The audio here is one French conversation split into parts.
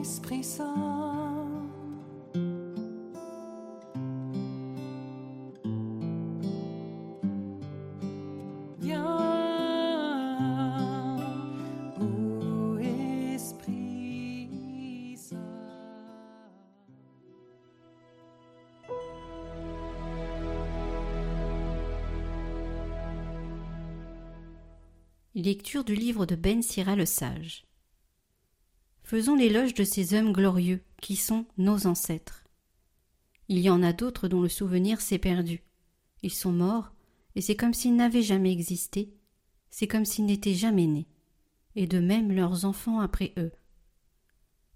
Esprit Saint. Esprit. Lecture du livre de Ben Sira le Sage. Faisons l'éloge de ces hommes glorieux qui sont nos ancêtres. Il y en a d'autres dont le souvenir s'est perdu. Ils sont morts, et c'est comme s'ils n'avaient jamais existé, c'est comme s'ils n'étaient jamais nés, et de même leurs enfants après eux.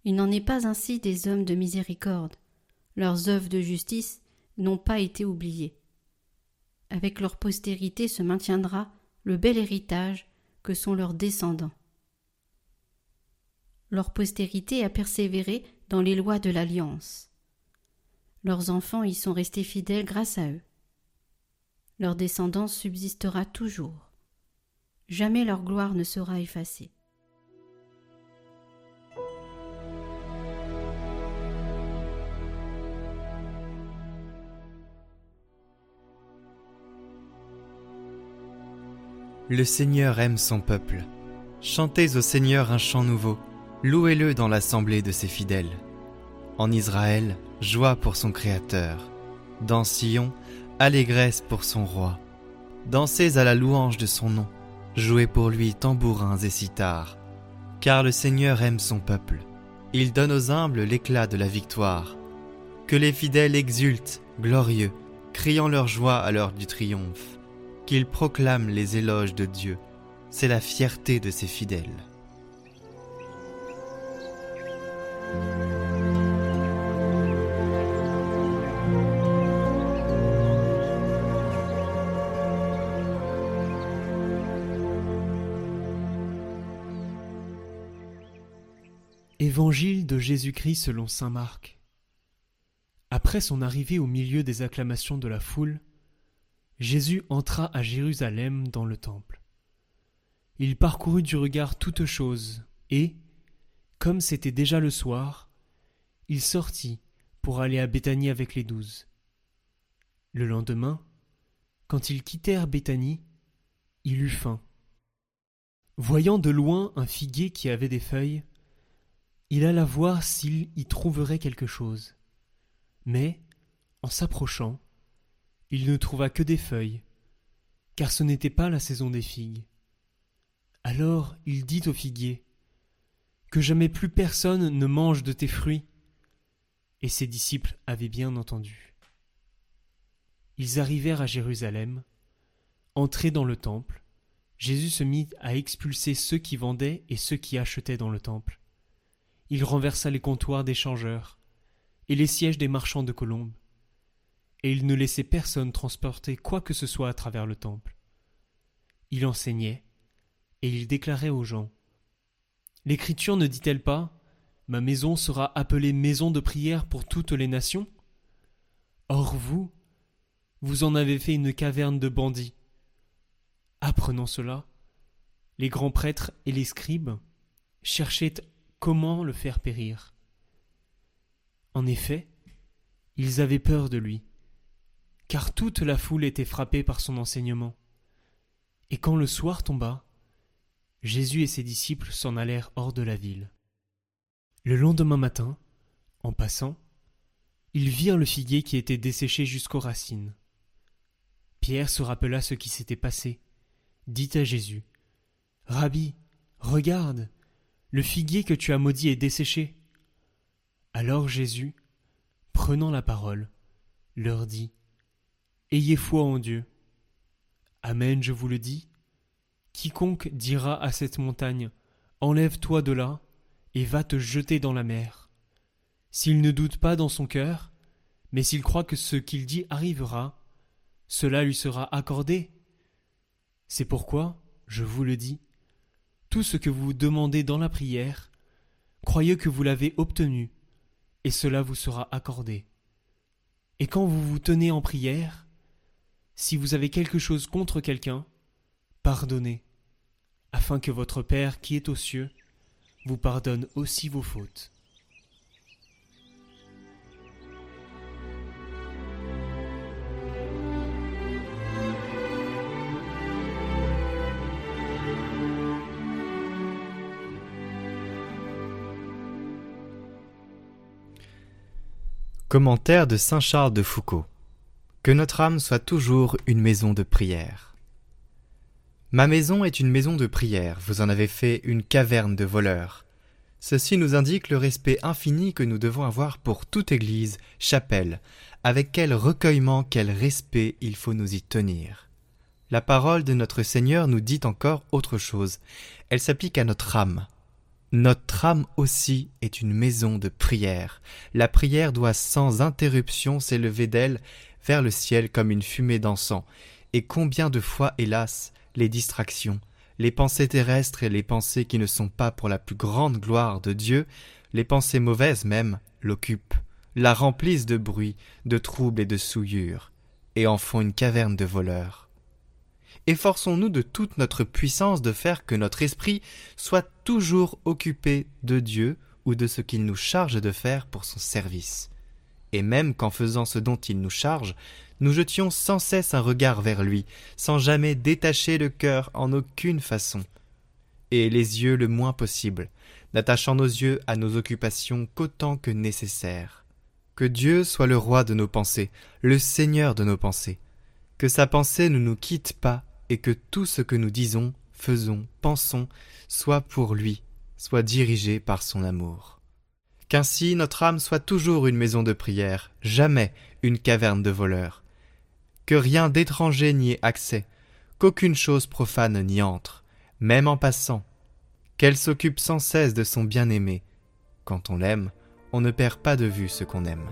Il n'en est pas ainsi des hommes de miséricorde. Leurs œuvres de justice n'ont pas été oubliées. Avec leur postérité se maintiendra le bel héritage que sont leurs descendants. Leur postérité a persévéré dans les lois de l'alliance. Leurs enfants y sont restés fidèles grâce à eux. Leur descendance subsistera toujours. Jamais leur gloire ne sera effacée. Le Seigneur aime son peuple. Chantez au Seigneur un chant nouveau, louez-le dans l'assemblée de ses fidèles. En Israël, joie pour son Créateur. Dans Sion, allégresse pour son roi. Dansez à la louange de son nom, jouez pour lui tambourins et cithars. Car le Seigneur aime son peuple. Il donne aux humbles l'éclat de la victoire. Que les fidèles exultent, glorieux, criant leur joie à l'heure du triomphe qu'il proclame les éloges de Dieu. C'est la fierté de ses fidèles. Évangile de Jésus-Christ selon saint Marc. Après son arrivée au milieu des acclamations de la foule, Jésus entra à Jérusalem dans le temple. Il parcourut du regard toutes choses, et, comme c'était déjà le soir, il sortit pour aller à Béthanie avec les douze. Le lendemain, quand ils quittèrent Béthanie, il eut faim. Voyant de loin un figuier qui avait des feuilles, il alla voir s'il y trouverait quelque chose. Mais, en s'approchant, il ne trouva que des feuilles, car ce n'était pas la saison des figues. Alors il dit au figuier Que jamais plus personne ne mange de tes fruits. Et ses disciples avaient bien entendu. Ils arrivèrent à Jérusalem. Entrés dans le temple, Jésus se mit à expulser ceux qui vendaient et ceux qui achetaient dans le temple. Il renversa les comptoirs des changeurs et les sièges des marchands de colombes et il ne laissait personne transporter quoi que ce soit à travers le temple. Il enseignait, et il déclarait aux gens L'Écriture ne dit-elle pas Ma maison sera appelée maison de prière pour toutes les nations? Or vous, vous en avez fait une caverne de bandits. Apprenant cela, les grands prêtres et les scribes cherchaient comment le faire périr. En effet, ils avaient peur de lui car toute la foule était frappée par son enseignement. Et quand le soir tomba, Jésus et ses disciples s'en allèrent hors de la ville. Le lendemain matin, en passant, ils virent le figuier qui était desséché jusqu'aux racines. Pierre se rappela ce qui s'était passé, dit à Jésus Rabbi, regarde, le figuier que tu as maudit est desséché. Alors Jésus, prenant la parole, leur dit Ayez foi en Dieu. Amen, je vous le dis. Quiconque dira à cette montagne Enlève-toi de là, et va te jeter dans la mer. S'il ne doute pas dans son cœur, mais s'il croit que ce qu'il dit arrivera, cela lui sera accordé. C'est pourquoi, je vous le dis, tout ce que vous demandez dans la prière, croyez que vous l'avez obtenu, et cela vous sera accordé. Et quand vous vous tenez en prière, si vous avez quelque chose contre quelqu'un, pardonnez, afin que votre Père qui est aux cieux vous pardonne aussi vos fautes. Commentaire de Saint Charles de Foucault. Que notre âme soit toujours une maison de prière. Ma maison est une maison de prière, vous en avez fait une caverne de voleurs. Ceci nous indique le respect infini que nous devons avoir pour toute église, chapelle, avec quel recueillement, quel respect il faut nous y tenir. La parole de notre Seigneur nous dit encore autre chose. Elle s'applique à notre âme. Notre âme aussi est une maison de prière. La prière doit sans interruption s'élever d'elle vers le ciel comme une fumée d'encens. Et combien de fois, hélas, les distractions, les pensées terrestres et les pensées qui ne sont pas pour la plus grande gloire de Dieu, les pensées mauvaises même, l'occupent, la remplissent de bruit, de troubles et de souillures, et en font une caverne de voleurs efforçons-nous de toute notre puissance de faire que notre esprit soit toujours occupé de Dieu ou de ce qu'il nous charge de faire pour son service. Et même qu'en faisant ce dont il nous charge, nous jetions sans cesse un regard vers lui, sans jamais détacher le cœur en aucune façon, et les yeux le moins possible, n'attachant nos yeux à nos occupations qu'autant que nécessaire. Que Dieu soit le roi de nos pensées, le Seigneur de nos pensées, que sa pensée ne nous quitte pas et que tout ce que nous disons, faisons, pensons, soit pour lui, soit dirigé par son amour. Qu'ainsi notre âme soit toujours une maison de prière, jamais une caverne de voleurs. Que rien d'étranger n'y ait accès, qu'aucune chose profane n'y entre, même en passant. Qu'elle s'occupe sans cesse de son bien-aimé. Quand on l'aime, on ne perd pas de vue ce qu'on aime.